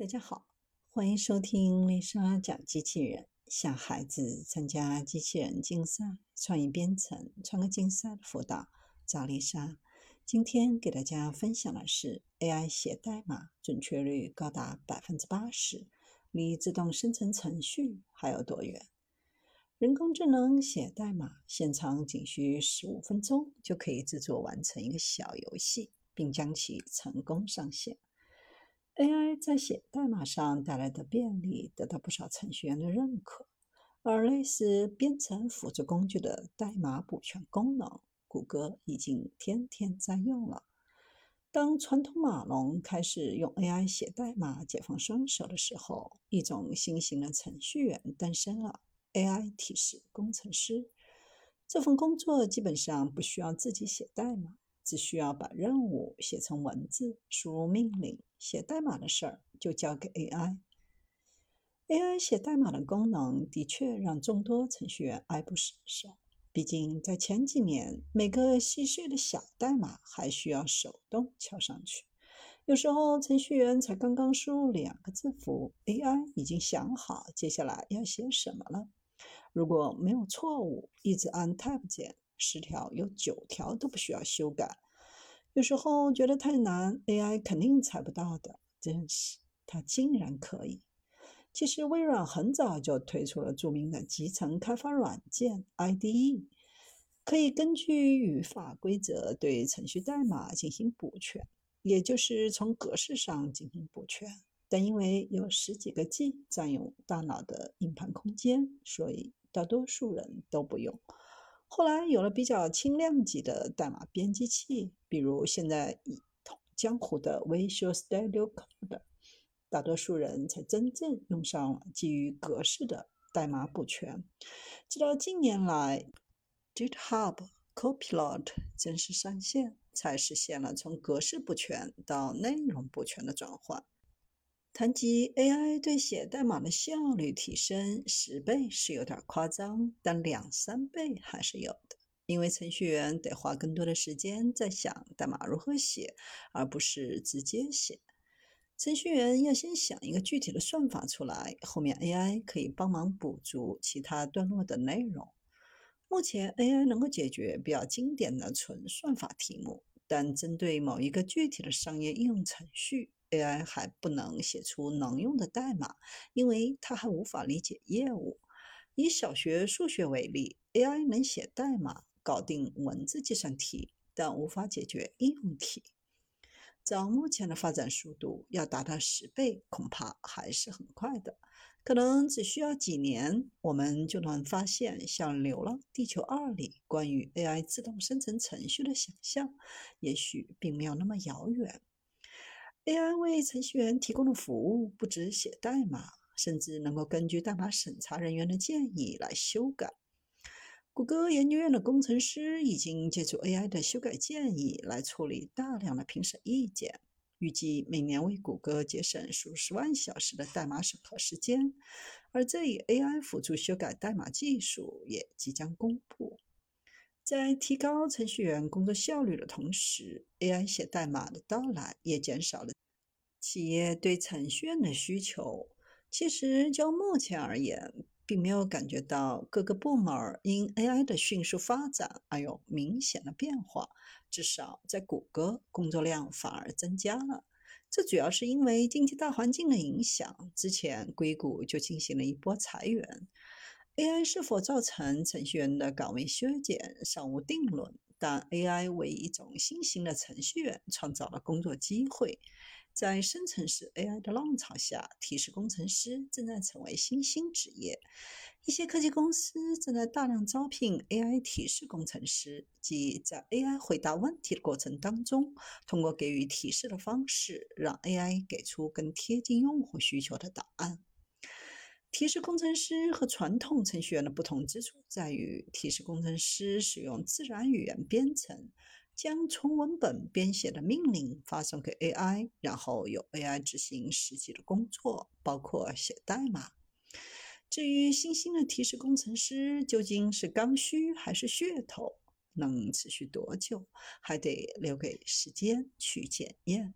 大家好，欢迎收听丽莎讲机器人。小孩子参加机器人竞赛、创意编程、创客竞赛的辅导，找丽莎。今天给大家分享的是 AI 写代码准确率高达百分之八十，离自动生成程序还有多远？人工智能写代码，现场仅需十五分钟就可以制作完成一个小游戏，并将其成功上线。AI 在写代码上带来的便利得到不少程序员的认可，而类似编程辅助工具的代码补全功能，谷歌已经天天在用了。当传统码农开始用 AI 写代码解放双手的时候，一种新型的程序员诞生了 ——AI 提示工程师。这份工作基本上不需要自己写代码。只需要把任务写成文字，输入命令，写代码的事儿就交给 AI。AI 写代码的功能的确让众多程序员爱不释手。毕竟在前几年，每个细碎的小代码还需要手动敲上去，有时候程序员才刚刚输入两个字符，AI 已经想好接下来要写什么了。如果没有错误，一直按 Tab 键。十条有九条都不需要修改，有时候觉得太难，AI 肯定猜不到的。真是，它竟然可以！其实微软很早就推出了著名的集成开发软件 IDE，可以根据语法规则对程序代码进行补全，也就是从格式上进行补全。但因为有十几个 G 占用大脑的硬盘空间，所以大多数人都不用。后来有了比较轻量级的代码编辑器，比如现在一统江湖的 Visual Studio Code，大多数人才真正用上了基于格式的代码补全。直到近年来，GitHub Copilot 正式上线，才实现了从格式补全到内容补全的转换。谈及 AI 对写代码的效率提升十倍是有点夸张，但两三倍还是有的。因为程序员得花更多的时间在想代码如何写，而不是直接写。程序员要先想一个具体的算法出来，后面 AI 可以帮忙补足其他段落的内容。目前 AI 能够解决比较经典的纯算法题目，但针对某一个具体的商业应用程序。AI 还不能写出能用的代码，因为它还无法理解业务。以小学数学为例，AI 能写代码搞定文字计算题，但无法解决应用题。照目前的发展速度，要达到十倍，恐怕还是很快的。可能只需要几年，我们就能发现像《流浪地球二》里关于 AI 自动生成程序的想象，也许并没有那么遥远。AI 为程序员提供的服务不止写代码，甚至能够根据代码审查人员的建议来修改。谷歌研究院的工程师已经借助 AI 的修改建议来处理大量的评审意见，预计每年为谷歌节省数十万小时的代码审核时间。而这一 AI 辅助修改代码技术也即将公布。在提高程序员工作效率的同时，AI 写代码的到来也减少了企业对程序员的需求。其实，就目前而言，并没有感觉到各个部门因 AI 的迅速发展而有明显的变化。至少在谷歌，工作量反而增加了。这主要是因为经济大环境的影响。之前，硅谷就进行了一波裁员。AI 是否造成程序员的岗位削减尚无定论，但 AI 为一种新型的程序员创造了工作机会。在生成式 AI 的浪潮下，提示工程师正在成为新兴职业。一些科技公司正在大量招聘 AI 提示工程师，即在 AI 回答问题的过程当中，通过给予提示的方式，让 AI 给出更贴近用户需求的答案。提示工程师和传统程序员的不同之处在于，提示工程师使用自然语言编程，将纯文本编写的命令发送给 AI，然后由 AI 执行实际的工作，包括写代码。至于新兴的提示工程师究竟是刚需还是噱头，能持续多久，还得留给时间去检验。